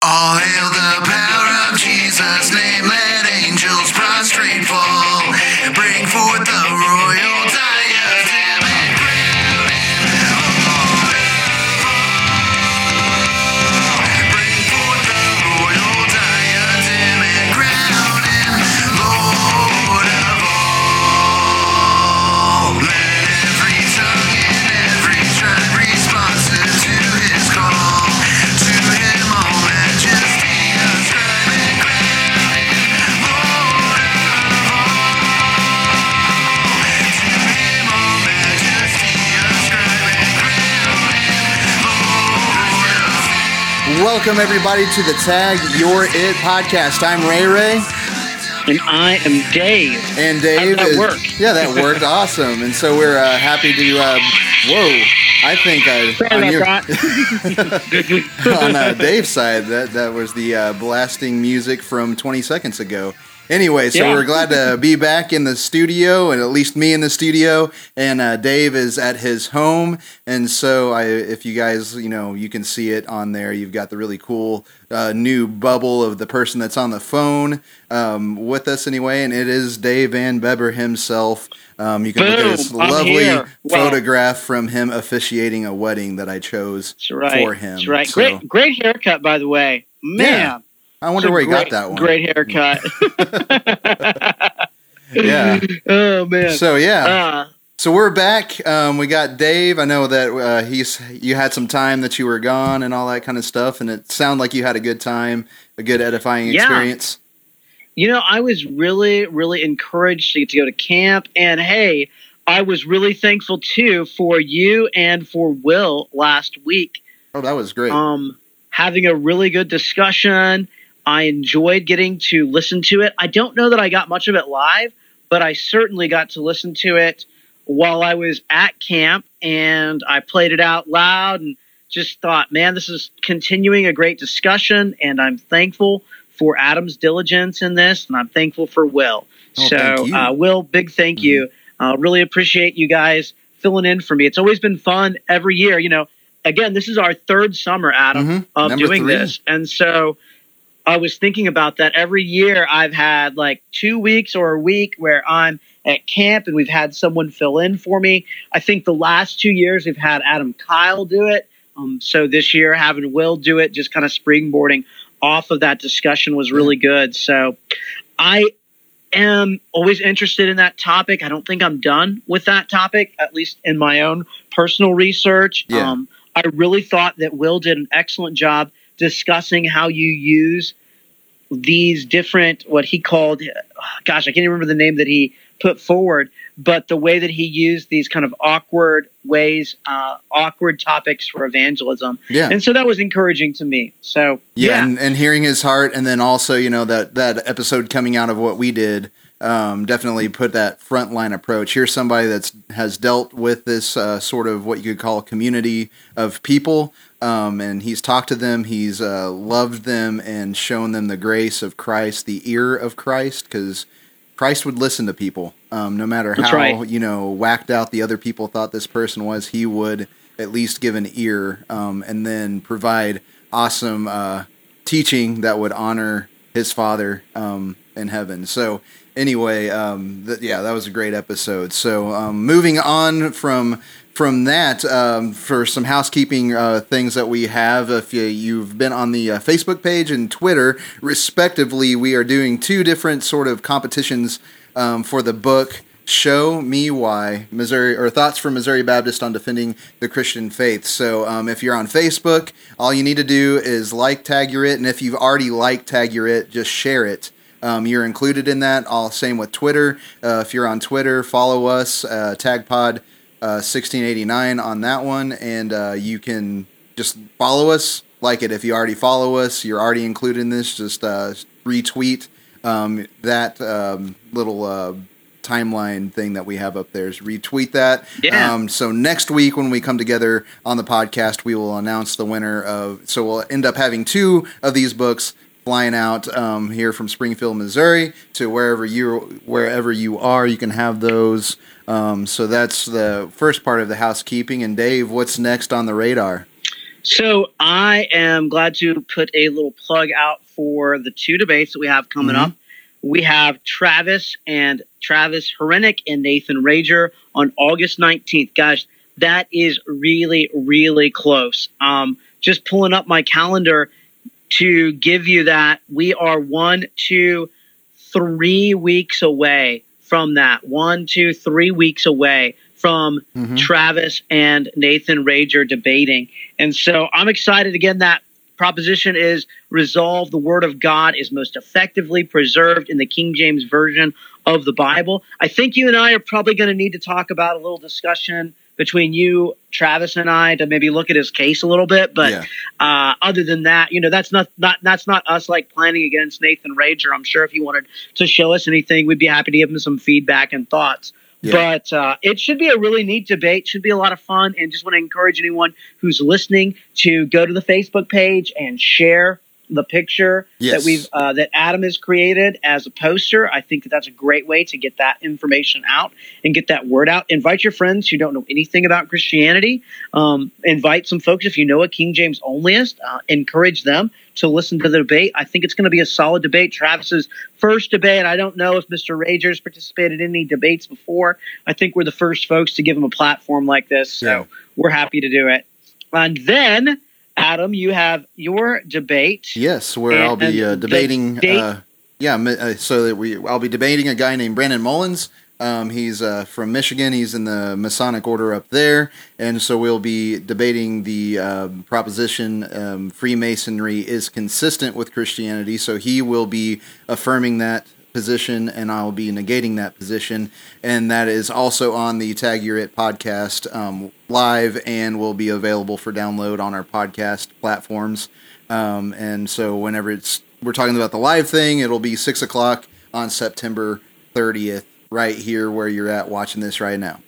All hail the Welcome everybody to the Tag Your It podcast. I'm Ray Ray, And I am Dave. and Dave. that is, work? Yeah, that worked awesome. And so we're uh, happy to. Uh, whoa! I think Sorry on, your, on uh, Dave's side, that that was the uh, blasting music from 20 seconds ago. Anyway, so Yeah. we're glad to be back in the studio, and at least me in the studio, and uh, Dave is at his home. And so, I, if you guys, you know, you can see it on there. You've got the really cool uh, new bubble of the person that's on the phone um, with us, anyway, and it is Dave Van Beber himself. Um, you can look at this lovely. Wow. photograph from him officiating a wedding that I chose right. for him. That's right. So- Great, great haircut, by the way. Man, Yeah. I wonder where he great, got that one. Great haircut. Yeah. oh man. So yeah. uh, So we're back. Um, we got Dave. I know that uh, he's you had some time that you were gone and all that kind of stuff, and it sounded like you had a good time, a good edifying Yeah. experience. you know, I was really, really encouraged to get to go to camp, and hey, I was really thankful too for you and for Will last week. Oh, that was great. um, having a really good discussion. I enjoyed getting to listen to it. I don't know that I got much of it live, but I certainly got to listen to it while I was at camp and I played it out loud and just thought, man, this is continuing a great discussion and I'm thankful for Adam's diligence in this and I'm thankful for Will. Oh, so, uh, Will, big thank you. Uh, really appreciate you guys filling in for me. It's always been fun every year. You know, again, this is our third summer, Adam, Mhm. of Number doing three. this. And so I was thinking about that every year. I've had like two weeks or a week where I'm at camp and we've had someone fill in for me. I think the last two years we've had Adam Kyle do it. Um, so this year having Will do it, just kind of springboarding off of that discussion was really good. So I am always interested in that topic. I don't think I'm done with that topic, at least in my own personal research. Yeah. Um, I really thought that Will did an excellent job discussing how you use these different, what he called, gosh, I can't even remember the name that he put forward, but the way that he used these kind of awkward ways, uh, awkward topics for evangelism. Yeah. And so that was encouraging to me. So, yeah, yeah. And, and hearing his heart, and then also you know that that episode coming out of what we did. Um, definitely put that frontline approach. Here's somebody that's has dealt with this uh, sort of what you could call a community of people, um, and he's talked to them. He's uh, loved them and shown them the grace of Christ, the ear of Christ, because Christ would listen to people, um, no matter That's how right. you know whacked out the other people thought this person was. He would at least give an ear, um, and then provide awesome uh, teaching that would honor his Father um, in heaven. So anyway, um, th- yeah, that was a great episode. So um, moving on from from that, um, for some housekeeping uh, things that we have, if you, you've been on the uh, Facebook page and Twitter, respectively, we are doing two different sort of competitions um, for the book. Show me why Missouri or thoughts from Missouri Baptist on defending the Christian faith. So, um, if you're on Facebook, all you need to do is like Tag Your It, and if you've already liked Tag Your It, just share it. Um, you're included in that. All same with Twitter. Uh, if you're on Twitter, follow us, uh, TagPod uh, 1689 on that one, and uh, you can just follow us, like it. If you already follow us, you're already included in this. Just uh, retweet um, that um, little uh, timeline thing that we have up there. Is retweet that. Yeah. Um, so next week when we come together on the podcast, we will announce the winner of. So we'll end up having two of these books flying out um, here from Springfield, Missouri, to wherever you wherever you are. You can have those. Um, so that's the first part of the housekeeping. And Dave, what's next on the radar? So I am glad to put a little plug out for the two debates that we have coming Mhm. up. We have Travis and Travis Herenick and Nathan Rager on August 19th. Guys, that is really, really close. Um, just pulling up my calendar to give you that. We are one, two, three weeks away from that. One, two, three weeks away from Mhm. Travis and Nathan Rager debating. And so I'm excited. Again, that proposition is resolved. The word of God is most effectively preserved in the King James Version of the Bible. I think you and I are probably going to need to talk about a little discussion between you, Travis, and I to maybe look at his case a little bit. But yeah. uh, other than that, you know, that's not, not that's not us like planning against Nathan Rager. I'm sure if he wanted to show us anything, we'd be happy to give him some feedback and thoughts. Yeah. But uh, it should be a really neat debate. Should be a lot of fun, and just want to encourage anyone who's listening to go to the Facebook page and share the picture Yes. that we've uh, that Adam has created as a poster. I think that that's a great way to get that information out and get that word out. Invite your friends who don't know anything about Christianity. Um, invite some folks if you know a King James onlyist. Uh, encourage them to listen to the debate. I think it's going to be a solid debate. Travis's first debate. I don't know if Mr. Ragers participated in any debates before. I think we're the first folks to give him a platform like this, so Yeah. we're happy to do it. And then, Adam, you have your debate. Yes, where I'll be uh, debating. Uh, yeah, uh, so that we I'll be debating a guy named Brandon Mullins. Um, he's uh, from Michigan. He's in the Masonic Order up there, and so we'll be debating the um proposition um, Freemasonry is consistent with Christianity. So he will be affirming that position, and I'll be negating that position, and that is also on the Tag Your It podcast um, live, and will be available for download on our podcast platforms. Um, and so whenever it's we're talking about the live thing, it'll be six o'clock on September 30th, right here where you're at watching this right now.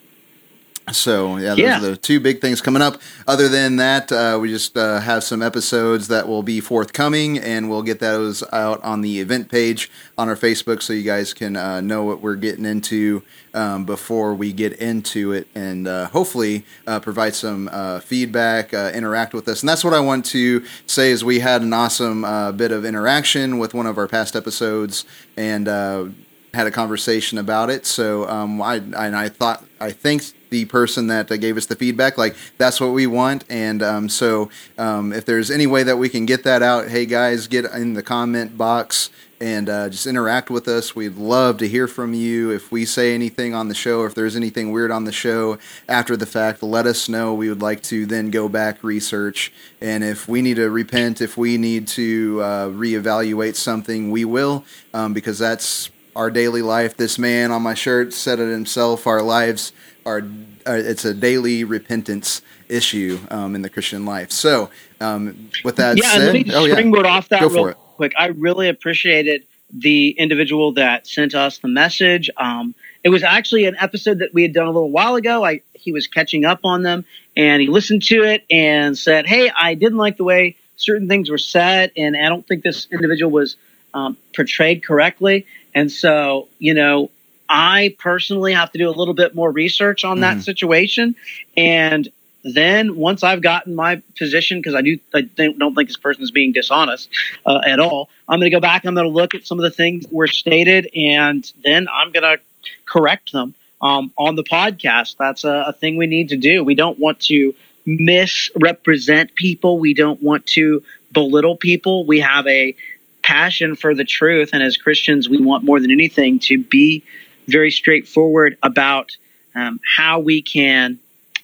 So yeah, those Yeah. are the two big things coming up. Other than that, uh, we just uh, have some episodes that will be forthcoming, and we'll get those out on the event page on our Facebook, so you guys can uh, know what we're getting into um, before we get into it, and uh, hopefully uh, provide some uh, feedback, uh, interact with us. And that's what I want to say is we had an awesome uh, bit of interaction with one of our past episodes, and. Uh, had a conversation about it. So um, I and I thought I thanked the person that uh, gave us the feedback. Like that's what we want. And um, so um, if there's any way that we can get that out, hey guys, get in the comment box and uh, just interact with us. We'd love to hear from you. If we say anything on the show, if there's anything weird on the show after the fact, let us know. We would like to then go back research, and if we need to repent, if we need to uh, reevaluate something, we will, um, because that's our daily life. This man on my shirt said it himself. Our lives are, uh, it's a daily repentance issue um, in the Christian life. So, um, with that yeah, and said, let me just oh yeah, off that Go real quick. I really appreciated the individual that sent us the message. Um, it was actually an episode that we had done a little while ago. I he was catching up on them, and he listened to it and said, "Hey, I didn't like the way certain things were said, and I don't think this individual was um, portrayed correctly." And so, you know, I personally have to do a little bit more research on that Mhm. situation, and then once I've gotten my position, because I do I don't don't think this person is being dishonest uh, at all, I'm going to go back. I'm going to look at some of the things that were stated, and then I'm going to correct them um, on the podcast. That's a, a thing we need to do. We don't want to misrepresent people. We don't want to belittle people. We have a passion for the truth, and as Christians, we want more than anything to be very straightforward about um, how we can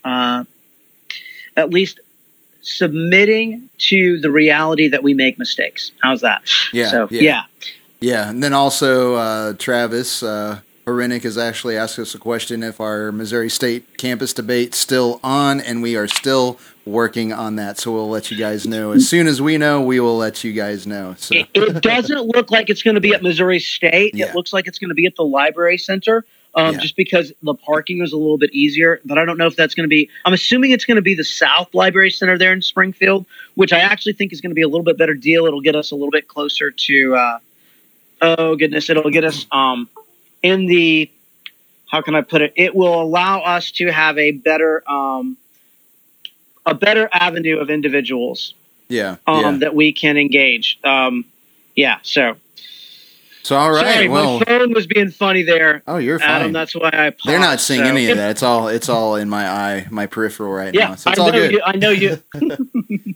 uh, at least submitting to the reality that we make mistakes. How's that? Yeah, So yeah. yeah. Yeah, and then also uh, Travis uh, Horenick has actually asked us a question if our Missouri State campus debate still on, and we are still working on that. So we'll let you guys know as soon as we know. We will let you guys know. So It, it doesn't look like it's going to be at Missouri State. Yeah. It looks like it's going to be at the Library Center. Um, Yeah. Just because the parking is a little bit easier, but I don't know if that's going to be. I'm assuming it's going to be the South Library Center there in Springfield, which I actually think is going to be a little bit better deal. It'll get us a little bit closer to. Uh, oh goodness, it'll get us um, in the. How can I put it? It will allow us to have a better um, a better avenue of individuals Yeah. um, yeah. that we can engage. Um, yeah. So So all right. sorry, well. my phone was being funny there, Oh, you're fine. Adam. That's why I. They're not seeing so- any of that. It's all it's all in my eye, my peripheral right Yeah, now. So it's I all know good. you. I know you.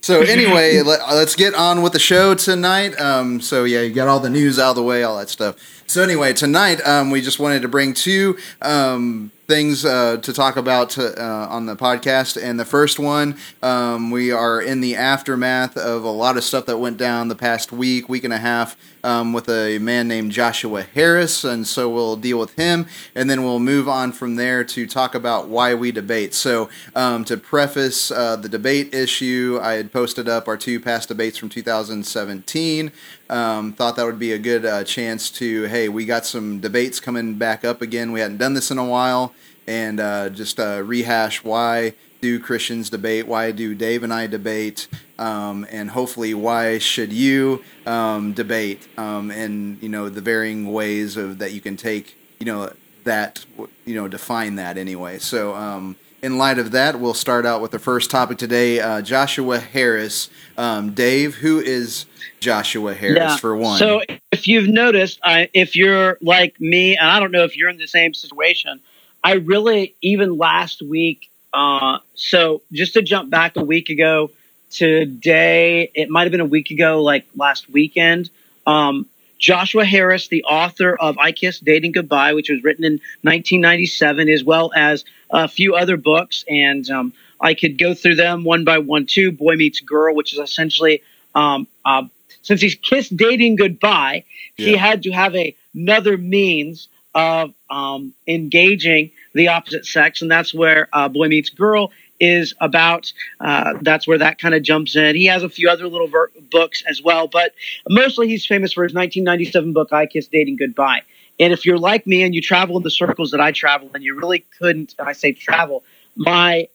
So anyway, let, us get on with the show tonight. Um, so yeah, you got all the news out of the way, all that stuff. So anyway, tonight um, we just wanted to bring two um, things uh, to talk about to, uh, on the podcast. And the first one, um, we are in the aftermath of a lot of stuff that went down the past week, week and a half. Um, with a man named Joshua Harris, and so we'll deal with him, and then we'll move on from there to talk about why we debate. So, um, to preface uh, the debate issue, I had posted up our two past debates from 2017. Um, thought that would be a good uh, chance to, hey, we got some debates coming back up again. We hadn't done this in a while, and uh, just uh, rehash why do Christians debate? Why do Dave and I debate? Um, and hopefully, why should you um, debate? Um, and you know the varying ways of that you can take. You know that you know define that anyway. So. In light of that, we'll start out with the first topic today. Uh, Joshua Harris, um, Dave. Who is Joshua Harris for one? So if you've noticed, I, if you're like me, and I don't know if you're in the same situation, I really even last week. Uh, so just to jump back a week ago, today it might have been a week ago, like last weekend. Um, Joshua Harris, the author of I Kiss Dating Goodbye, which was written in 1997, as well as a few other books. And um, I could go through them one by one too. Boy Meets Girl, which is essentially, um, uh, since he's kissed dating goodbye, he had to have a, another means of um, engaging the opposite sex. And that's where uh, Boy Meets Girl is about. Uh, that's where that kind of jumps in. He has a few other little ver- books as well, but mostly he's famous for his 1997 book, I Kiss Dating Goodbye. And if you're like me and you travel in the circles that I travel and you really couldn't, I say travel, my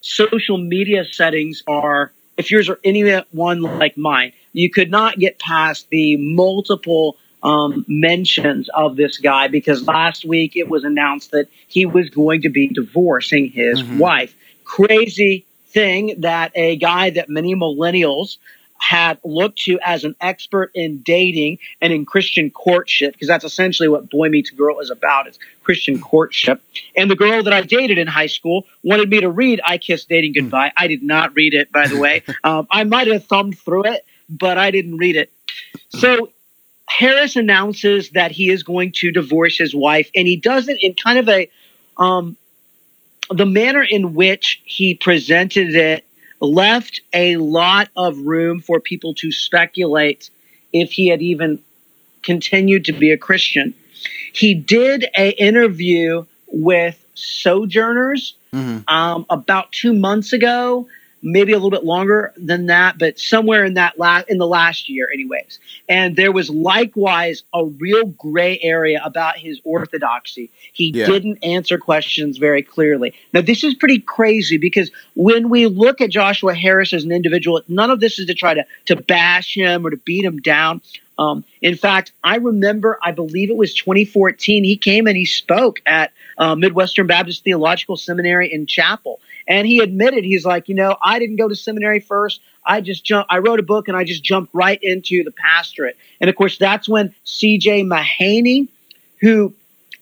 social media settings are, if yours are anyone like mine, you could not get past the multiple um, mentions of this guy because last week it was announced that he was going to be divorcing his Mhm. wife. Crazy thing that a guy that many millennials had looked to as an expert in dating and in Christian courtship, because that's essentially what Boy Meets Girl is about, is Christian courtship. And the girl that I dated in high school wanted me to read I Kissed Dating Goodbye. I did not read it, by the way. um, I might have thumbed through it, but I didn't read it. So Harris announces that he is going to divorce his wife, and he does it in kind of a um, the manner in which he presented it left a lot of room for people to speculate if he had even continued to be a Christian. He did a interview with Sojourners Mhm. um, about two months ago, maybe a little bit longer than that, but somewhere in that la- in the last year, anyways. And there was likewise a real gray area about his orthodoxy. He Yeah. didn't answer questions very clearly. Now, this is pretty crazy because when we look at Joshua Harris as an individual, none of this is to try to to bash him or to beat him down. Um, in fact, I remember, I believe it was 2014, he came and he spoke at uh, Midwestern Baptist Theological Seminary in Chapel. And he admitted, he's like, you know, I didn't go to seminary first. I just jumped, I wrote a book and I just jumped right into the pastorate. And of course, that's when CJ Mahaney, who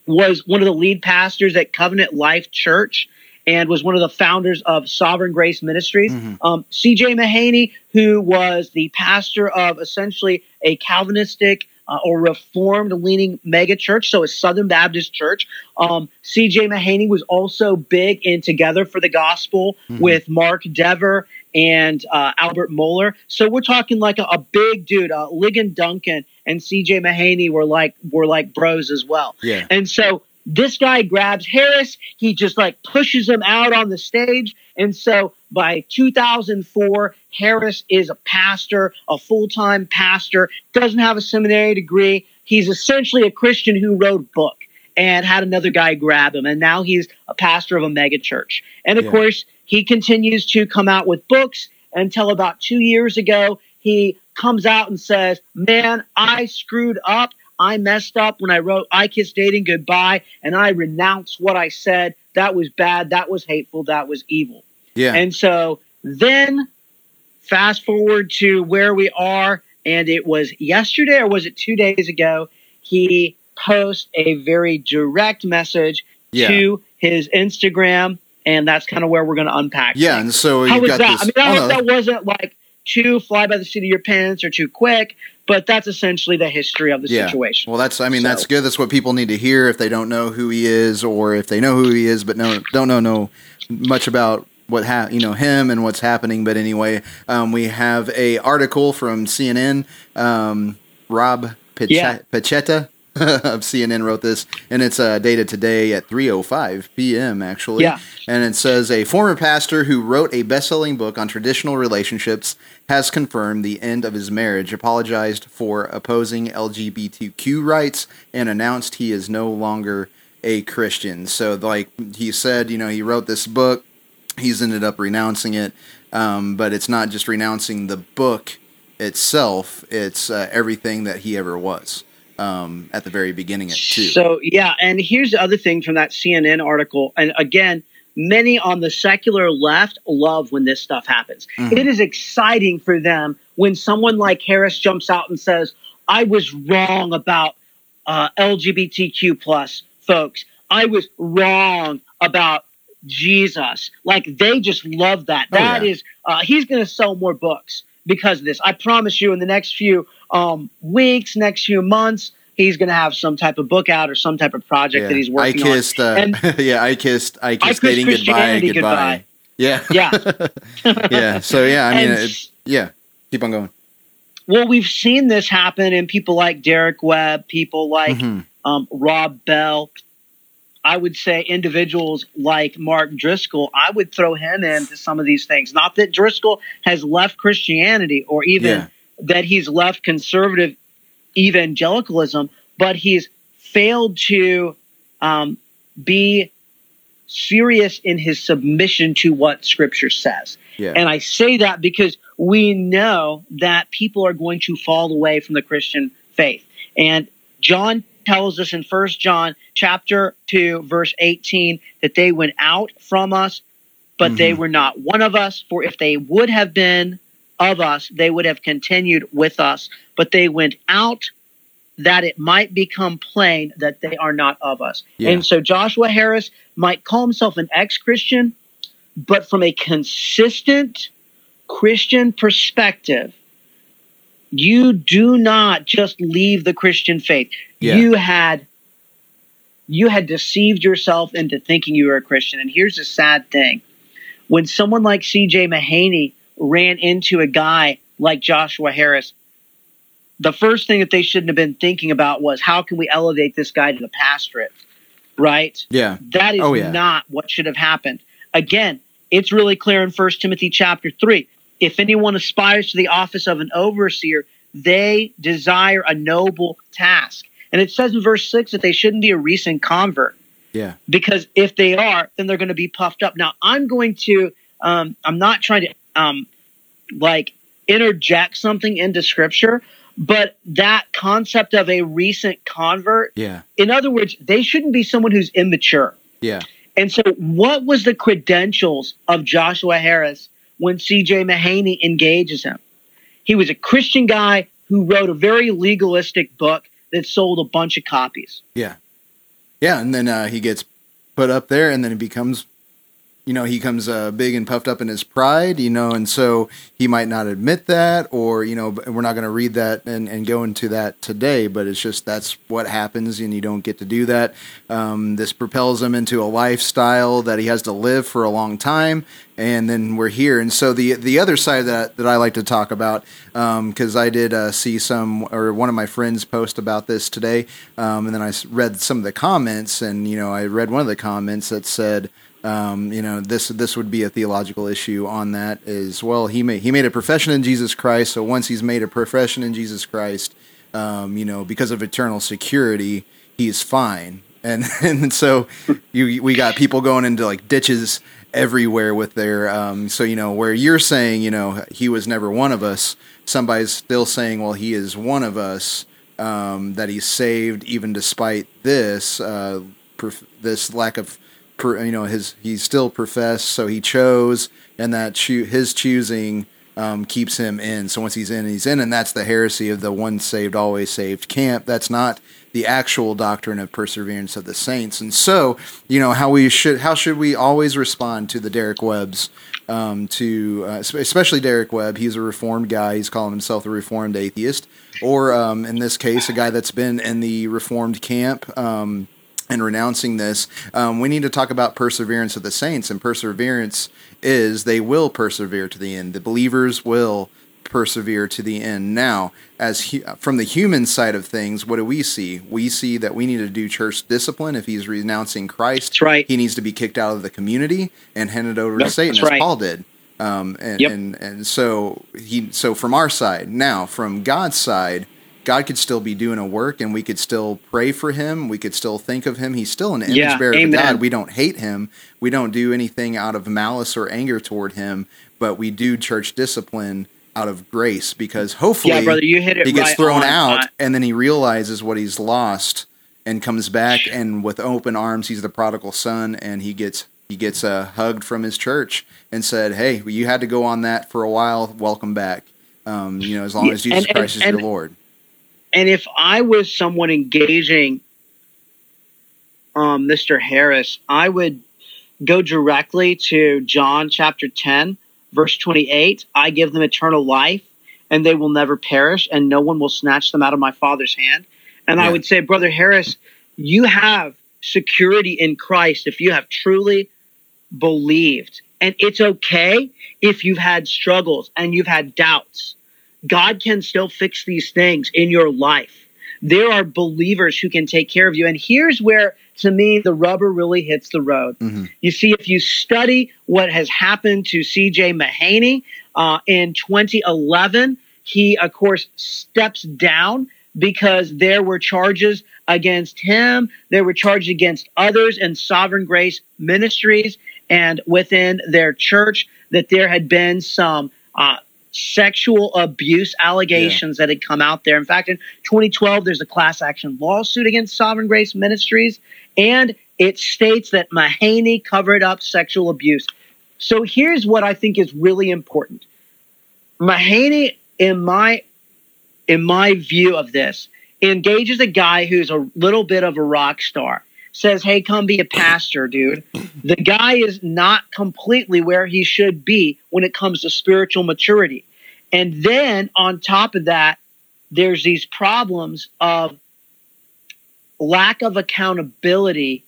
was one of the lead pastors at Covenant Life Church and was one of the founders of Sovereign Grace Ministries. Mhm. Um, CJ Mahaney, who was the pastor of essentially a Calvinistic uh, or Reformed leaning mega church, so a Southern Baptist church. Um, CJ Mahaney was also big in Together for the Gospel Mhm. with Mark Dever and uh, Albert Mohler. So we're talking like a, a big dude. Uh, Ligon Duncan and CJ Mahaney were like were like bros as well. Yeah. And so this guy grabs Harris. He just like pushes him out on the stage. And so by 2004, Harris is a pastor, a full time pastor, doesn't have a seminary degree. He's essentially a Christian who wrote a book and had another guy grab him. And now he's a pastor of a mega church. And of Yeah. course, he continues to come out with books until about two years ago, he comes out and says, Man, I screwed up. I messed up when I wrote I Kiss Dating Goodbye, and I renounce what I said. That was bad. That was hateful. That was evil. Yeah. And so Then fast forward to where we are, and it was yesterday or was it two days ago? He posts a very direct message Yeah. to his Instagram, and that's kind of where we're going to unpack. Yeah, things. and so How was got that? this. I mean, I hope no, that wasn't like too fly by the seat of your pants or too quick, but that's essentially the history of the Yeah. situation. Well, that's I mean that's good. That's what people need to hear if they don't know who he is, or if they know who he is but no don't know know much about what ha- you know him and what's happening. But anyway, um, we have a article from CNN. Um, Rob Piche- Yeah. Pachetta of CNN wrote this, and it's uh, dated today at 3:05 p.m. Actually, Yeah. and it says a former pastor who wrote a best-selling book on traditional relationships has confirmed the end of his marriage, apologized for opposing LGBTQ rights, and announced he is no longer a Christian. So, like he said, you know, he wrote this book. He's ended up renouncing it, um, but it's not just renouncing the book itself; it's uh, everything that he ever was um, at the very beginning it too. So yeah, and here's the other thing from that CNN article. And again, many on the secular left love when this stuff happens. Mhm. It is exciting for them when someone like Harris jumps out and says, "I was wrong about uh, LGBTQ plus folks. I was wrong about." Jesus, like they just love that. Oh, That yeah. is, uh, he's going to sell more books because of this. I promise you, in the next few um, weeks, next few months, he's going to have some type of book out or some type of project Yeah. that he's I working kissed, on. Uh, yeah, I kissed. I I kissed kissed dating goodbye. Christianity Goodbye. Yeah. Yeah. yeah. So yeah, I mean, it, yeah. Keep on going. Well, we've seen this happen in people like Derek Webb, people like Mhm. um, Rob Bell. I would say individuals like Mark Driscoll, I would throw him into some of these things. Not that Driscoll has left Christianity or even Yeah. that he's left conservative evangelicalism, but he's failed to um, be serious in his submission to what Scripture says. Yeah. And I say that because we know that people are going to fall away from the Christian faith. And John tells us in First John chapter 2 verse 18 that they went out from us but they Mhm. were not one of us for if they would have been of us they would have continued with us but they went out that it might become plain that they are not of us. Yeah. And so Joshua Harris might call himself an ex-Christian but from a consistent Christian perspective, you do not just leave the Christian faith. Yeah. You had you had deceived yourself into thinking you were a Christian. And here's the sad thing. When someone like CJ Mahaney ran into a guy like Joshua Harris, the first thing that they shouldn't have been thinking about was how can we elevate this guy to the pastorate? Right? Yeah. That is Oh, yeah. not what should have happened. Again, it's really clear in 1 Timothy chapter 3. If anyone aspires to the office of an overseer, they desire a noble task. And it says in verse 6 that they shouldn't be a recent convert Yeah. because if they are, then they're going to be puffed up. Now, I'm going to, um, I'm not trying to, um, like, interject something into scripture, but that concept of a recent convert, Yeah. in other words, they shouldn't be someone who's immature. Yeah. And so, what was the credentials of Joshua Harris when CJ Mahaney engages him? He was a Christian guy who wrote a very legalistic book that sold a bunch of copies. Yeah. Yeah. And then uh, he gets put up there, and then he becomes, you know, he comes uh, big and puffed up in his pride, you know, and so he might not admit that, or you know, we're not going to read that and, and go into that today. But it's just that's what happens, and you don't get to do that. Um, this propels him into a lifestyle that he has to live for a long time, and then we're here. And so the the other side of that that I like to talk about, because I did uh, see some or one of my friends post about this today, um, and then i read some of the comments, and you know, I read one of the comments that said. Um, you know, this this would be a theological issue on that as well. He made he made a profession in Jesus Christ. So once he's made a profession in Jesus Christ, um, you know, because of eternal security, he's fine. And and so you we got people going into like ditches everywhere with their um, so you know where you're saying you know he was never one of us. Somebody's still saying, well, he is one of us. Um, that he's saved even despite this uh, perf- this lack of you know his he still professed, so he chose, and that choo- his choosing um, keeps him in. So once he's in, he's in, and that's the heresy of the one saved, always saved camp. That's not the actual doctrine of perseverance of the saints. And so, you know, how we should, how should we always respond to the Derek Webbs, um, to uh, especially Derek Webb? He's a reformed guy. He's calling himself a reformed atheist, or um, in this case, a guy that's been in the reformed camp. Um, and renouncing this, um, we need to talk about perseverance of the saints. And perseverance is they will persevere to the end. The believers will persevere to the end. Now, as hu- from the human side of things, what do we see? We see that we need to do church discipline. If he's renouncing Christ, That's right. he needs to be kicked out of the community and handed over to Satan, as right. Paul did. Um, and, Yep. and and so he so from our side now from God's side. God could still be doing a work, and we could still pray for him. We could still think of him. He's still an image Yeah, bearer of. God. We don't hate him. We don't do anything out of malice or anger toward him, but we do church discipline out of grace because hopefully Yeah, brother, you hit it he gets right thrown on. out and then he realizes what he's lost and comes back and with open arms he's the prodigal son and he gets he gets uh, hugged from his church and said hey you had to go on that for a while welcome back um, you know as long as jesus and- and- christ is and- your lord And if I was someone engaging um, Mr. Harris, I would go directly to John chapter 10, verse 28. I give them eternal life, and they will never perish, and no one will snatch them out of my Father's hand. And I would say, Brother Harris, you have security in Christ if you have truly believed. And it's okay if you've had struggles and you've had doubts. God can still fix these things in your life. There are believers who can take care of you. And here's where, to me, the rubber really hits the road. Mhm. You see, if you study what has happened to CJ Mahaney uh, in 2011, he, of course, steps down because there were charges against him. There were charges against others in Sovereign Grace Ministries and within their church that there had been some uh, sexual abuse allegations that had come out there. In fact, in 2012, there's a class action lawsuit against Sovereign Grace Ministries, and it states that Mahaney covered up sexual abuse. So here's what I think is really important. Mahaney, in my in my view of this, engages a guy who's a little bit of a rock star. Says, "Hey, come be a pastor, dude." The guy is not completely where he should be when it comes to spiritual maturity. And then on top of that, there's these problems of lack of accountability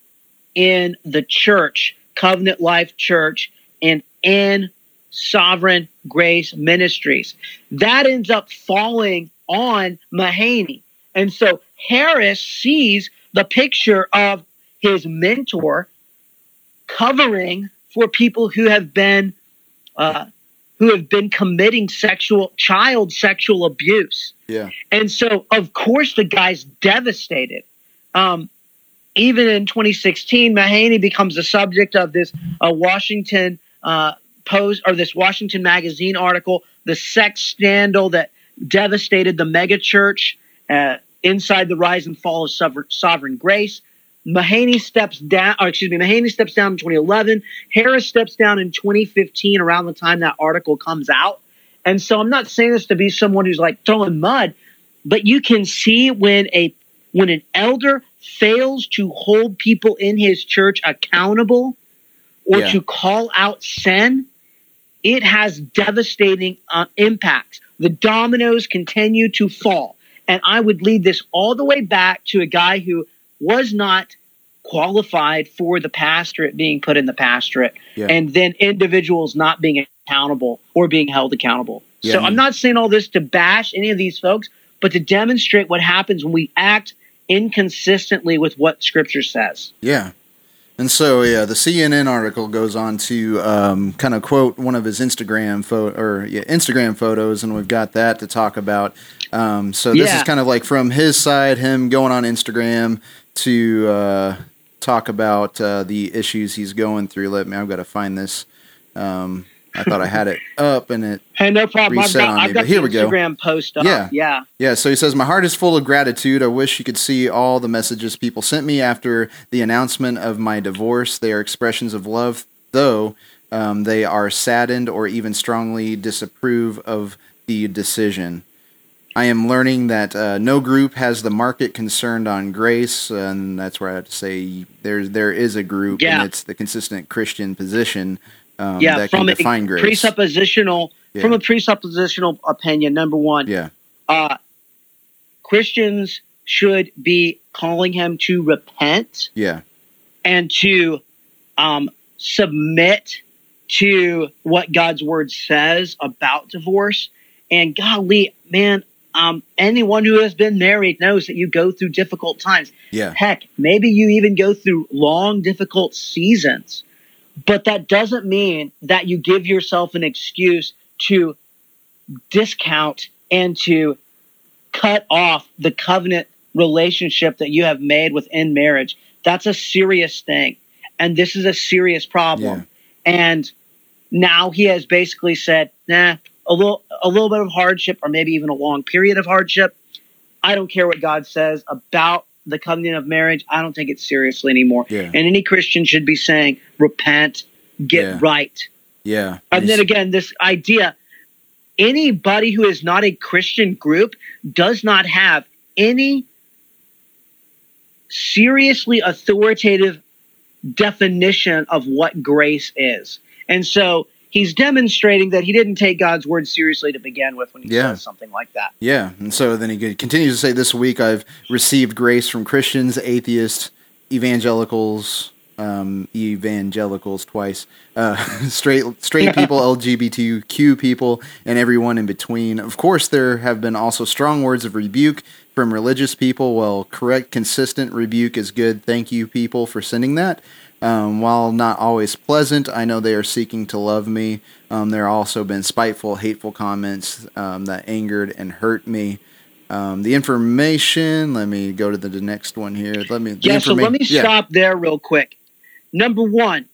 in the church, Covenant Life Church, and in Sovereign Grace Ministries. That ends up falling on Mahaney. And so Harris sees the picture of his mentor covering for people who have been uh, who have been committing sexual child sexual abuse. yeah And so, of course, the guy's devastated. Um, even in 2016, Mahaney becomes the subject of this uh, Washington uh, Post or this Washington Magazine article, the sex scandal that devastated the megachurch uh, inside the rise and fall of sover- sovereign grace. Mahaney steps down, or excuse me, Mahaney steps down in 2011. Harris steps down in 2015, around the time that article comes out. And so I'm not saying this to be someone who's like throwing mud, but you can see when a when an elder fails to hold people in his church accountable or Yeah. to call out sin, it has devastating uh, impacts. The dominoes continue to fall. And I would lead this all the way back to a guy who was not qualified for the pastorate being put in the pastorate Yeah. and then individuals not being accountable or being held accountable. Yeah, so. I'm not saying all this to bash any of these folks, but to demonstrate what happens when we act inconsistently with what scripture says. Yeah. And so, yeah, the CNN article goes on to um, kind of quote one of his Instagram photo or yeah, Instagram photos, and we've got that to talk about. Um, so this Yeah. is kind of like from his side, him going on Instagram to uh, talk about uh, the issues he's going through. Let me, I've got to find this. Um, I thought I had it up and it Hey, no problem. I've got, on I've me, got here the we go. Instagram post up. Yeah. yeah. Yeah, so he says, My heart is full of gratitude. I wish you could see all the messages people sent me after the announcement of my divorce. They are expressions of love, though um, they are saddened or even strongly disapprove of the decision. I am learning that uh, no group has the market concerned on grace, and that's where I have to say there there is a group, Yeah. and it's the consistent Christian position um, yeah, that can from a grace. presuppositional Yeah. from a presuppositional opinion, number one, yeah, uh, Christians should be calling him to repent yeah, and to um, submit to what God's word says about divorce. And golly, man, um, anyone who has been married knows that you go through difficult times. yeah, Heck, maybe you even go through long, difficult seasons. But that doesn't mean that you give yourself an excuse to discount and to cut off the covenant relationship that you have made within marriage. That's a serious thing. And this is a serious problem. And now he has basically said, nah, a little a little bit of hardship or maybe even a long period of hardship. I don't care what God says about the covenant of marriage. I don't take it seriously anymore. Yeah. And any Christian should be saying, repent, get Yeah. right. yeah. And then again, this idea anybody who is not a Christian group does not have any seriously authoritative definition of what grace is. And so he's demonstrating that he didn't take God's word seriously to begin with when he Yeah. says something like that. Yeah, and so then he continues to say, "This week I've received grace from Christians, atheists, evangelicals, um, evangelicals twice, uh, straight straight people, LGBTQ people, and everyone in between. Of course, there have been also strong words of rebuke from religious people. Well, correct, consistent rebuke is good. Thank you, people, for sending that." Um, while not always pleasant, I know they are seeking to love me. Um, there have also been spiteful, hateful comments um, that angered and hurt me. Um, the information. Let me go to the, the next one here. Let me. the Yeah, so let me yeah, stop there real quick. Number one,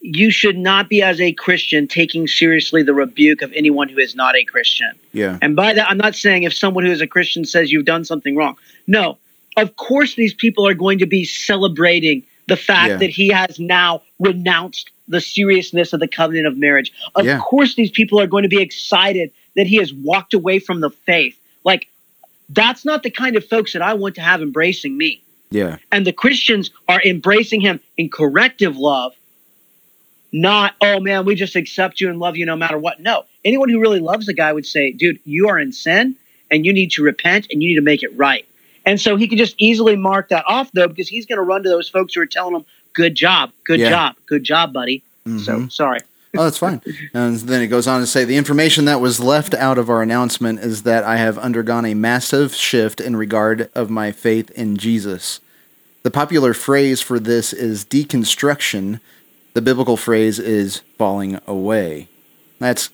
you should not be, as a Christian, taking seriously the rebuke of anyone who is not a Christian. Yeah, And by that, I'm not saying if someone who is a Christian says you've done something wrong. No, of course, these people are going to be celebrating the fact Yeah. that he has now renounced the seriousness of the covenant of marriage. Of Yeah. course, these people are going to be excited that he has walked away from the faith. Like, that's not the kind of folks that I want to have embracing me. yeah, And the Christians are embracing him in corrective love, not, oh man, we just accept you and love you no matter what. No, anyone who really loves a guy would say, dude, you are in sin and you need to repent and you need to make it right. And so he could just easily mark that off though, because he's going to run to those folks who are telling him, good job, good Yeah. job, good job, buddy. So Mhm. sorry. Oh, that's fine. And then it goes on to say the information that was left out of our announcement is that I have undergone a massive shift in regard of my faith in Jesus. The popular phrase for this is deconstruction. The biblical phrase is falling away. That's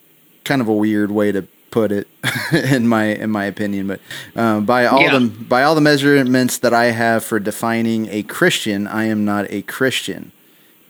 kind of a weird way to put it, in my in my opinion. But uh, by all Yeah. the by all the measurements that I have for defining a Christian, I am not a Christian.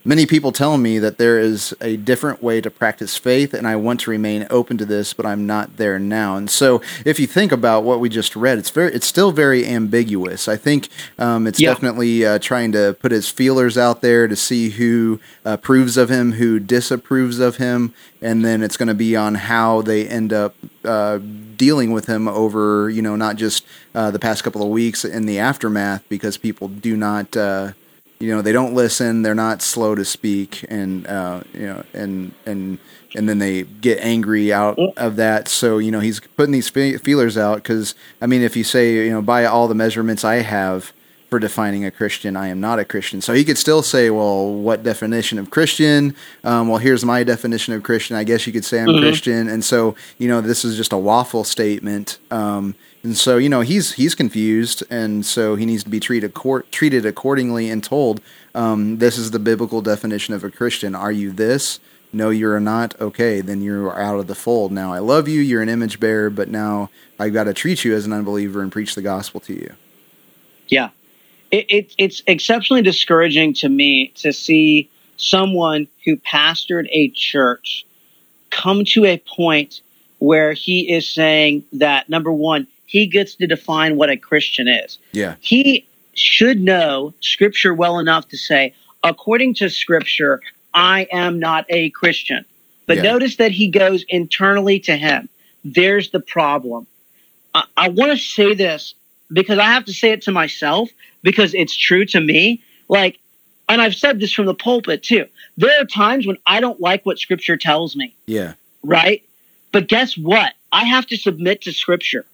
Many people tell me that there is a different way to practice faith, and I want to remain open to this, but I'm not there now. And so, if you think about what we just read, it's very, it's still very ambiguous. I think um, it's Yeah. definitely uh, trying to put his feelers out there to see who uh, approves of him, who disapproves of him, and then it's going to be on how they end up uh, dealing with him over, you know, not just uh, the past couple of weeks in the aftermath, because people do not. You know they don't listen they're not slow to speak and uh, you know and and and then they get angry out of that. So you know he's putting these feelers out because i mean if you say you know by all the measurements i have for defining a christian i am not a christian. So he could still say well what definition of christian? Um, well here's my definition of christian. I guess you could say i'm Mhm. christian. And so you know this is just a waffle statement um, and so you know he's he's confused, and so he needs to be treated treated accordingly and told um, this is the biblical definition of a Christian. Are you this? No, you're not. Okay, then you're out of the fold. Now I love you. You're an image bearer, but now I've got to treat you as an unbeliever and preach the gospel to you. Yeah. It, it, it's exceptionally discouraging to me to see someone who pastored a church come to a point where he is saying that number one, he gets to define what a Christian is. Yeah. He should know scripture well enough to say, according to scripture, I am not a Christian. But Yeah. notice that he goes internally to him. There's the problem. I, I want to say this because I have to say it to myself because it's true to me. Like, and I've said this from the pulpit too. There are times when I don't like what scripture tells me Yeah. right? But guess what? I have to submit to scripture.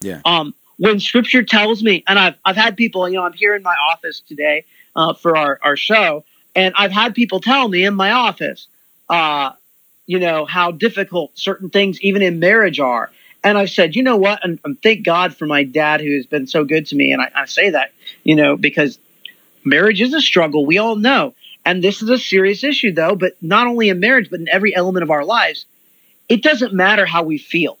Yeah. Um, when scripture tells me, and I've I've had people, you know, I'm here in my office today uh, for our our show, and I've had people tell me in my office, uh, you know, how difficult certain things, even in marriage, are. And I've said, you know what? And, and thank God for my dad who has been so good to me. And I, I say that, you know, because marriage is a struggle. We all know. And this is a serious issue, though, but not only in marriage, but in every element of our lives. It doesn't matter how we feel.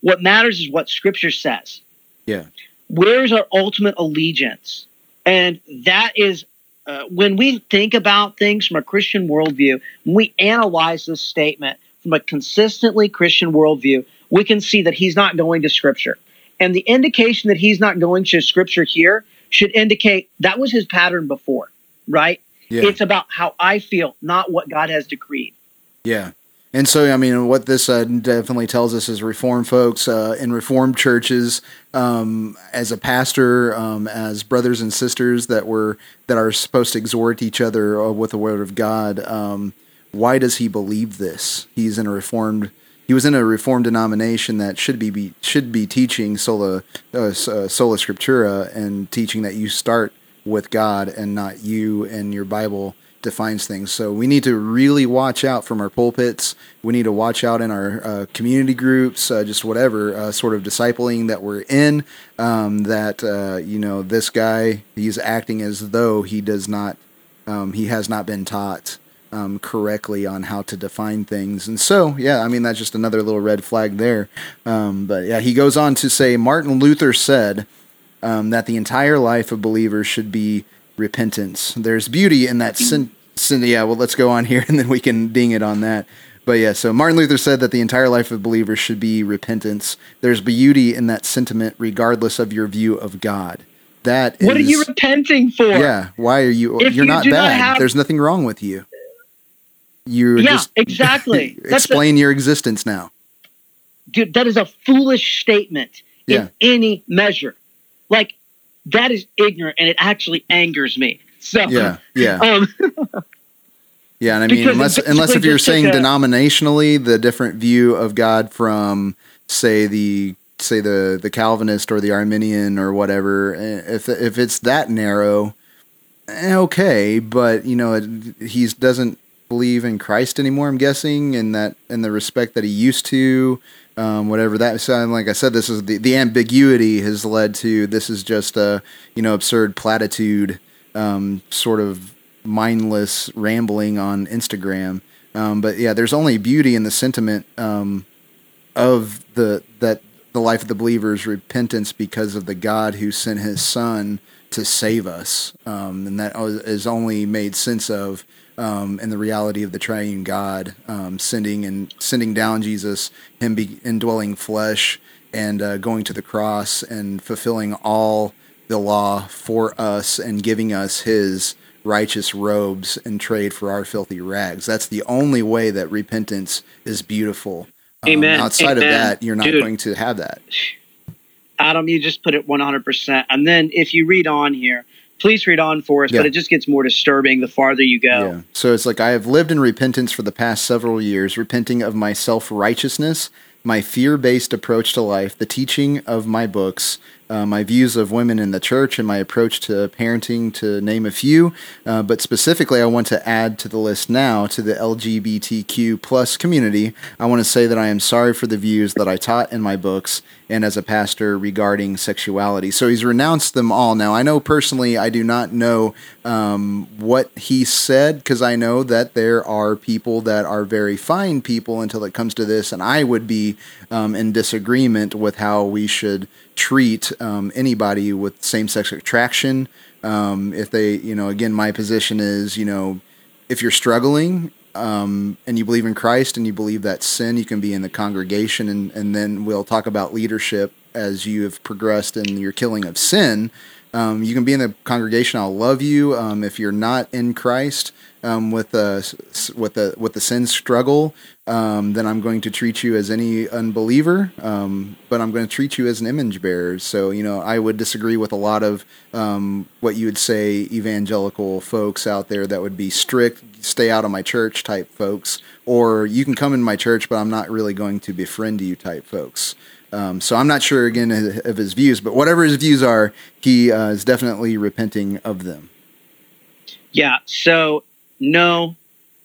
What matters is what scripture says. Yeah. Where is our ultimate allegiance? And that is uh, when we think about things from a Christian worldview, when we analyze this statement from a consistently Christian worldview, we can see that he's not going to scripture. And the indication that he's not going to scripture here should indicate that was his pattern before, right? Yeah. It's about how I feel, not what God has decreed. Yeah. And so, I mean, what this uh, definitely tells us is Reformed folks uh, in Reformed churches, um, as a pastor, um, as brothers and sisters that were that are supposed to exhort each other uh, with the Word of God. Um, why does he believe this? He's in a Reformed. He was in a Reformed denomination that should be, be should be teaching sola uh, uh, sola scriptura and teaching that you start with God and not you and your Bible defines things. So we need to really watch out from our pulpits. We need to watch out in our uh, community groups, uh, just whatever uh, sort of discipling that we're in. Um, that uh, you know, this guy he's acting as though he does not, um, he has not been taught um, correctly on how to define things. And so, yeah, I mean that's just another little red flag there. Um, but yeah, he goes on to say Martin Luther said um, that the entire life of believers should be repentance. There's beauty in that sin. sin yeah, well, let's go on here and then we can ding it on that. But yeah, so Martin Luther said that the entire life of believers should be repentance. There's beauty in that sentiment, regardless of your view of God. That What are you repenting for? Yeah, why are you? If you're you not do not bad. have- There's nothing wrong with you. You're Yeah, just exactly. Explain your existence now. dude, that is a foolish statement Yeah. in any measure. Like that is ignorant, and it actually angers me. So Yeah, yeah. um, Yeah, and I mean, Because unless unless if you're saying a- denominationally, the different view of God from say the say the the Calvinist or the Arminian or whatever, eh, if if it's that narrow, eh, okay, but you know, it, he doesn't believe in Christ anymore. I'm guessing in that in the respect that he used to. Um, whatever that sound like I said, this is the, the ambiguity has led to this is just a you know absurd platitude um, sort of mindless rambling on Instagram. Um, but yeah, there's only beauty in the sentiment um, of the that the life of the believer is repentance because of the God who sent His Son to save us, um, and that is only made sense of um, in the reality of the Triune God um, sending and sending down Jesus, Him be indwelling flesh and uh, going to the cross and fulfilling all the law for us and giving us His righteous robes in trade for our filthy rags. That's the only way that repentance is beautiful. Um, Amen. outside of that, you're not Dude. going to have that. Adam, you just put it 100%. And then if you read on here, please read on for us, Yeah. but it just gets more disturbing the farther you go. Yeah. So it's like I have lived in repentance for the past several years, repenting of my self righteousness, my fear based approach to life, the teaching of my books, uh, my views of women in the church, and my approach to parenting, to name a few. Uh, but specifically, I want to add to the list now to the LGBTQ plus community. I want to say that I am sorry for the views that I taught in my books and as a pastor regarding sexuality. So he's renounced them all. Now, I know personally, I do not know um, what he said because I know that there are people that are very fine people until it comes to this, and I would be um, in disagreement with how we should treat um, anybody with same sex attraction. Um, if they, you know, again, my position is, you know, if you're struggling um, and you believe in Christ and you believe that sin, you can be in the congregation, and, and then we'll talk about leadership as you have progressed in your killing of sin. Um, you can be in the congregation. I'll love you. Um, if you're not in Christ um, with the with the with the sin struggle, um, then I'm going to treat you as any unbeliever. Um, but I'm going to treat you as an image bearer. So you know, I would disagree with a lot of um, what you would say evangelical folks out there that would be strict, stay out of my church type folks, or you can come in my church, but I'm not really going to befriend you type folks. Um, so I'm not sure again of his views, but whatever his views are, he uh, is definitely repenting of them. Yeah. So no,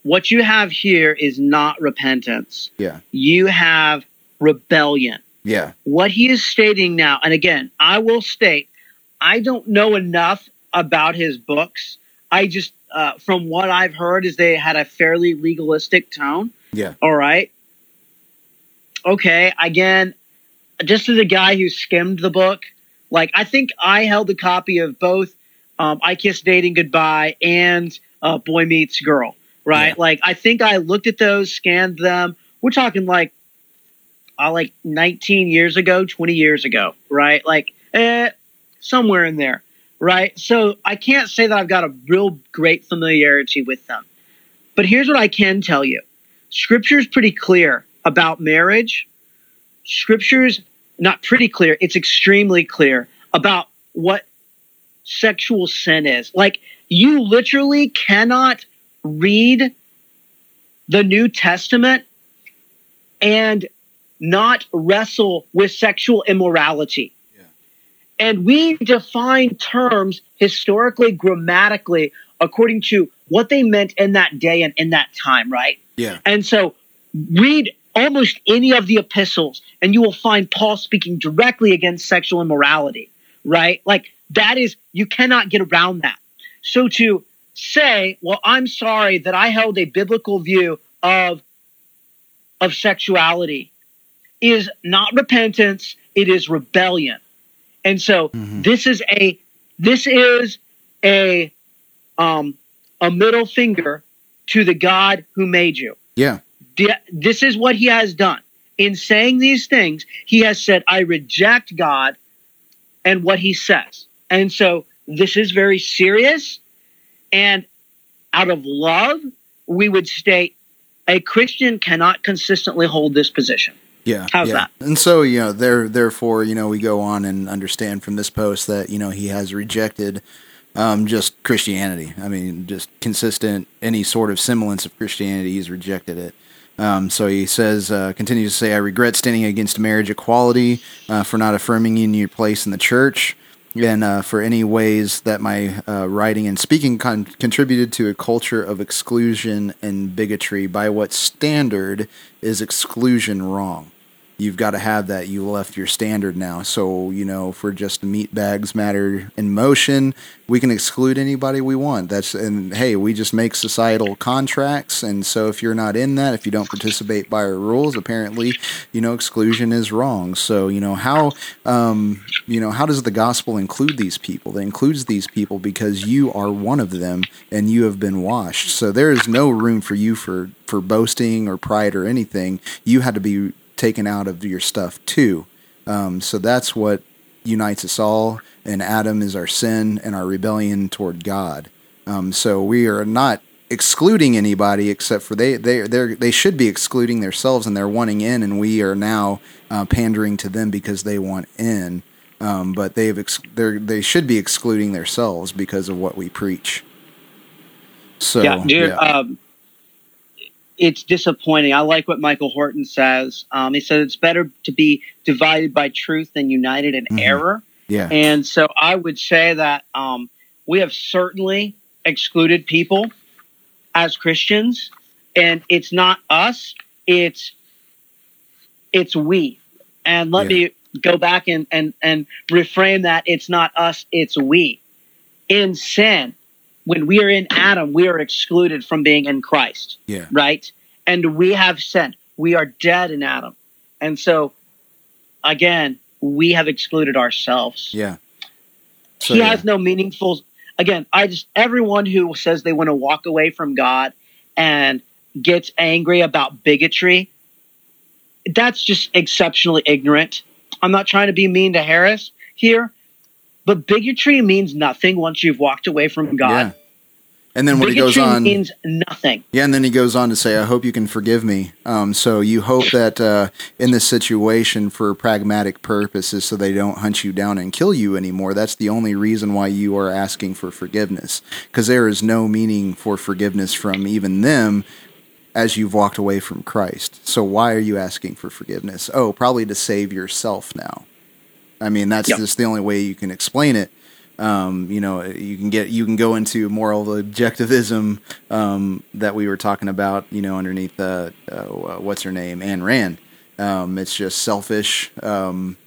what you have here is not repentance. Yeah. You have rebellion. Yeah. What he is stating now, and again, I will state, I don't know enough about his books. I just, uh, from what I've heard, is they had a fairly legalistic tone. Yeah. All right. Okay. Again, just as a guy who skimmed the book, like I think I held a copy of both um, I Kissed Dating Goodbye and uh, Boy Meets Girl, right? Yeah. Like I think I looked at those, scanned them. We're talking like uh, like 19 years ago, 20 years ago, right? Like eh, somewhere in there, right? So I can't say that I've got a real great familiarity with them. But here's what I can tell you. Scripture is pretty clear about marriage. Scripture's not pretty clear, it's extremely clear about what sexual sin is. Like you literally cannot read the New Testament and not wrestle with sexual immorality. Yeah. And we define terms historically, grammatically, according to what they meant in that day and in that time, right? Yeah. And so read almost any of the epistles and you will find Paul speaking directly against sexual immorality, right? Like that is, you cannot get around that. So to say, well, I'm sorry that I held a biblical view of, of sexuality is not repentance. It is rebellion. And so Mhm. this is a, this is a, um, a middle finger to the God who made you. Yeah. This is what he has done. In saying these things, he has said, I reject God and what he says. And so this is very serious. And out of love, we would state a Christian cannot consistently hold this position. Yeah. How's yeah. that? And so, you know, there therefore, you know, we go on and understand from this post that, you know, he has rejected um, just Christianity. I mean, just consistent any sort of semblance of Christianity, he's rejected it. Um, so he says, uh, continues to say, I regret standing against marriage equality uh, for not affirming you in your place in the church, and uh, for any ways that my uh, writing and speaking con- contributed to a culture of exclusion and bigotry. By what standard is exclusion wrong? You've got to have that. You left your standard now. So, you know, for just meat bags matter in motion, we can exclude anybody we want. That's, and hey, we just make societal contracts. And so if you're not in that, if you don't participate by our rules, apparently, you know, exclusion is wrong. So, you know, how, um, you know, how does the gospel include these people? It includes these people because you are one of them and you have been washed. So there is no room for you for, for boasting or pride or anything. You had to be taken out of your stuff too. Um, so that's what unites us all. And Adam is our sin and our rebellion toward God. Um, so we are not excluding anybody except for they they they they should be excluding themselves and they're wanting in, and we are now uh, pandering to them because they want in. Um, but they've ex- they they should be excluding themselves because of what we preach. So yeah, dude. Um, it's disappointing. I like what Michael Horton says. Um, he said it's better to be divided by truth than united in Mhm. error. yeah, And so I would say that um, we have certainly excluded people as Christians, and it's not us; it's it's we. And let Yeah. me go back and and and reframe that: it's not us; it's we. In sin, when we are in Adam, we are excluded from being in Christ yeah, right? And we have sinned. We are dead in Adam. And so, again, we have excluded ourselves. yeah. So, he yeah. has no meaningful, again, I just everyone who says they want to walk away from God and gets angry about bigotry, that's just exceptionally ignorant. I'm not trying to be mean to Harris here, but bigotry means nothing once you've walked away from God. Yeah. And then when he goes on, means nothing. yeah, and then he goes on to say, "I hope you can forgive me." Um, so you hope that uh, in this situation, for pragmatic purposes, so they don't hunt you down and kill you anymore. That's the only reason why you are asking for forgiveness, because there is no meaning for forgiveness from even them as you've walked away from Christ. So why are you asking for forgiveness? Oh, probably to save yourself now. I mean, that's Yep. just the only way you can explain it. Um, you know, you can get you can go into moral objectivism um, that we were talking about. You know, underneath the uh, what's her name, Ayn Rand. Um, it's just selfish. Um,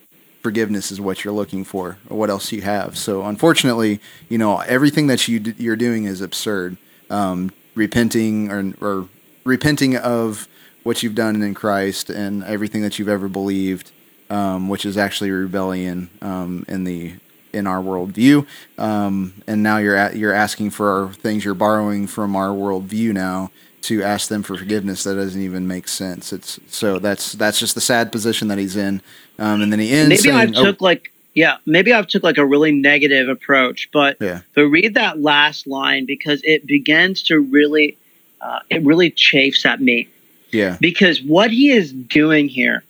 forgiveness is what you're looking for, or what else you have. So, unfortunately, you know, everything that you d- you're doing is absurd. Um, repenting or or repenting of what you've done in Christ and everything that you've ever believed, um, which is actually rebellion um, in the in our worldview. Um, and now you're at, you're asking for things you're borrowing from our worldview now to ask them for forgiveness. That doesn't even make sense. It's so that's that's just the sad position that he's in. Um, and then he ends. maybe saying, I took like yeah, maybe I've took like a really negative approach, but oh, yeah, but read that last line because it begins to really uh, it really chafes at me yeah, because what he is doing here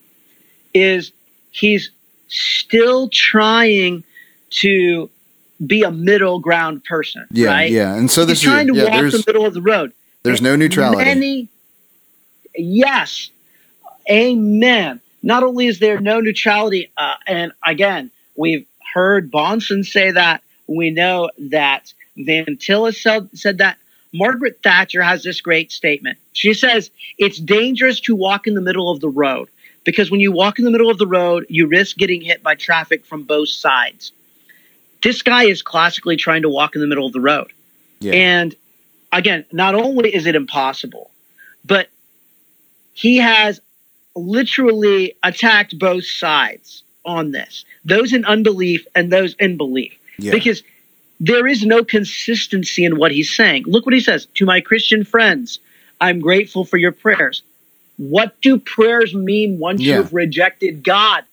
is he's still trying to be a middle ground person, yeah, right? yeah. And so this he's trying is to yeah, walk the middle of the road. there's no neutrality. Many, yes, amen. Not only is there no neutrality, uh, and again, we've heard Bahnsen say that. We know that Van Til has said, said that. Margaret Thatcher has this great statement. She says, It's dangerous to walk in the middle of the road because when you walk in the middle of the road, you risk getting hit by traffic from both sides. This guy is classically trying to walk in the middle of the road. yeah, And again, not only is it impossible, but he has literally attacked both sides on this those in unbelief and those in belief. yeah. Because there is no consistency in what he's saying. Look what he says To my Christian friends, I'm grateful for your prayers. What do prayers mean once Yeah. you've rejected God?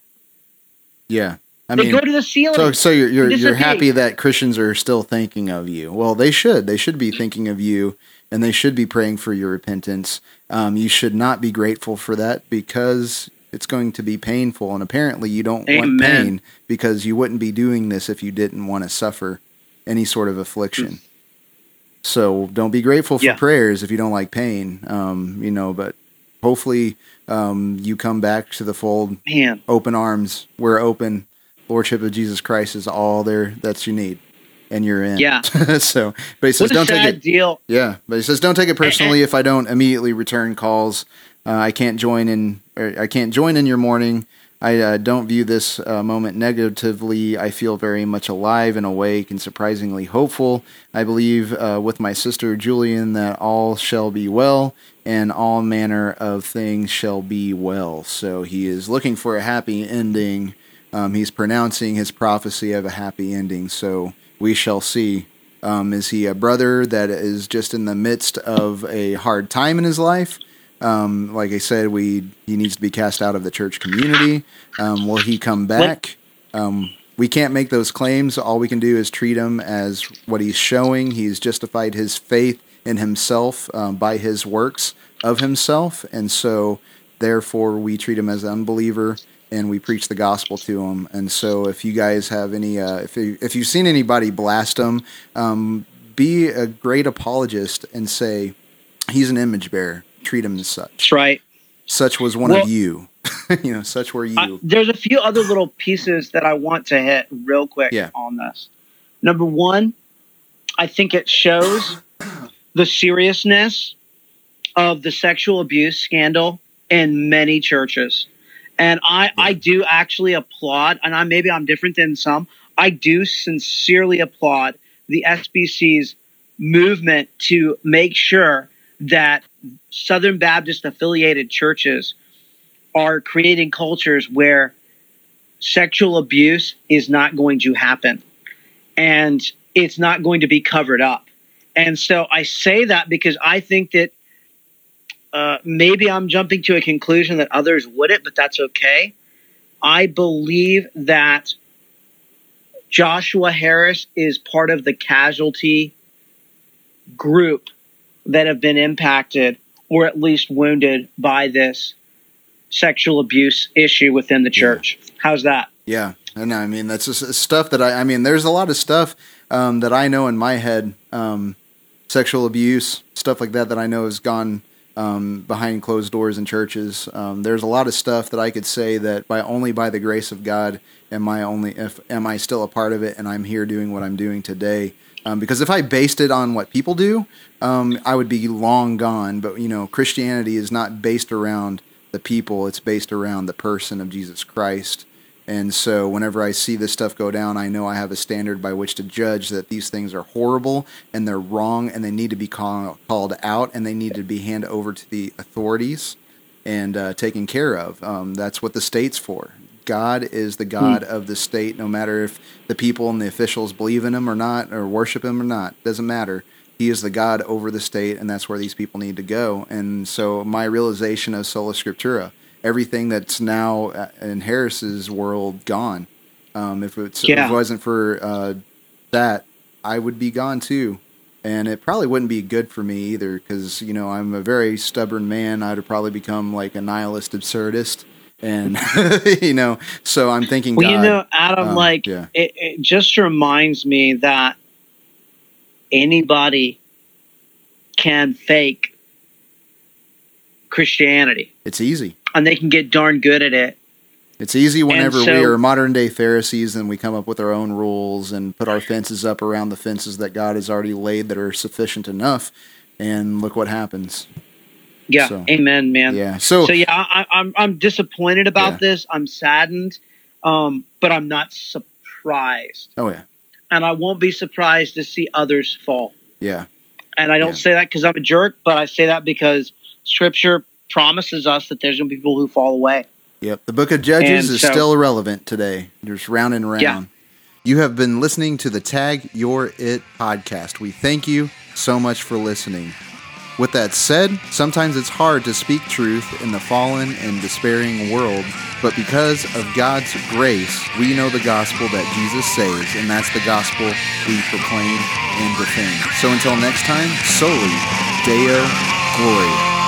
yeah. I they mean, go to the ceiling. So, so you're you're, You you're happy that Christians are still thinking of you. Well, they should. They should be thinking of you, and they should be praying for your repentance. Um, you should not be grateful for that because it's going to be painful, and apparently you don't want pain because you wouldn't be doing this if you didn't want to suffer any sort of affliction. So don't be grateful for Yeah. prayers if you don't like pain. Um, you know, but hopefully um, you come back to the fold Man, open arms. We're open. Lordship of Jesus Christ is all there that you need, and you're in. Yeah. so, but he says, don't take it. deal. Yeah, but he says, don't take it personally if I don't immediately return calls. Uh, I can't join in. Or I can't join in your mourning. I uh, don't view this uh, moment negatively. I feel very much alive and awake and surprisingly hopeful. I believe uh, with my sister Julian that all shall be well and all manner of things shall be well. So he is looking for a happy ending. Um, he's pronouncing his prophecy of a happy ending. So we shall see. Um, is he a brother that is just in the midst of a hard time in his life? Um, like I said, we he needs to be cast out of the church community. Um, will he come back? Um, we can't make those claims. All we can do is treat him as what he's showing. He's justified his faith in himself um, by his works of himself, and so therefore we treat him as an unbeliever and we preach the gospel to him. And so, if you guys have any, uh, if you, if you've seen anybody blast him, um, be a great apologist and say he's an image bearer. Treat him as such. That's right. Such was one Well- of you. you know, such were you. I, there's a few other little pieces that I want to hit real quick Yeah. on this. Number one, I think it shows the seriousness of the sexual abuse scandal in many churches. And I, I do actually applaud, and I maybe I'm different than some. I do sincerely applaud the SBC's movement to make sure that Southern Baptist affiliated churches are creating cultures where sexual abuse is not going to happen. And it's not going to be covered up. And so I say that because I think that uh, maybe I'm jumping to a conclusion that others wouldn't, but that's okay. I believe that Joshua Harris is part of the casualty group that have been impacted or at least wounded by this sexual abuse issue within the church. How's that? Yeah, and I mean that's just stuff that I. I mean, there's a lot of stuff um, that I know in my head, um, sexual abuse, stuff like that, that I know has gone um, behind closed doors in churches. Um, there's a lot of stuff that I could say that by only by the grace of God am I only if am I still a part of it, and I'm here doing what I'm doing today. Um, because if I based it on what people do, um, I would be long gone. But you know, Christianity is not based around the people; it's based around the person of Jesus Christ. And so, whenever I see this stuff go down, I know I have a standard by which to judge that these things are horrible and they're wrong and they need to be call, called out and they need to be handed over to the authorities and uh, taken care of. Um, that's what the state's for. God is the God of the state, no matter if the people and the officials believe in him or not, or worship him or not. Doesn't matter. He is the God over the state, and that's where these people need to go. And so, my realization of sola scriptura everything that's now uh, in Harris's world gone. Um, if, it's, Yeah. if it wasn't for uh, that, I would be gone too. And it probably wouldn't be good for me either because, you know, I'm a very stubborn man. I'd have probably become like a nihilist absurdist. And, you know, so I'm thinking, Well, God, you know, Adam, um, like yeah. it, it just reminds me that anybody can fake Christianity, it's easy. and they can get darn good at it. It's easy whenever so- we are modern day Pharisees and we come up with our own rules and put our fences up around the fences that God has already laid that are sufficient enough. And look what happens. Yeah, So, amen, man. Yeah. So, So yeah, I, I'm I'm disappointed about Yeah. this. I'm saddened, um, but I'm not surprised, oh yeah, and I won't be surprised to see others fall. yeah, And I don't Yeah. say that because I'm a jerk, but I say that because Scripture promises us that there's going to be people who fall away. yep. The Book of Judges And is so- still relevant today. Just round and round. Yeah. You have been listening to the Tag Your It podcast. We thank you so much for listening. With that said, sometimes it's hard to speak truth in the fallen and despairing world, but because of God's grace, we know the gospel that Jesus saves, and that's the gospel we proclaim and defend. So until next time, soli Deo Gloria.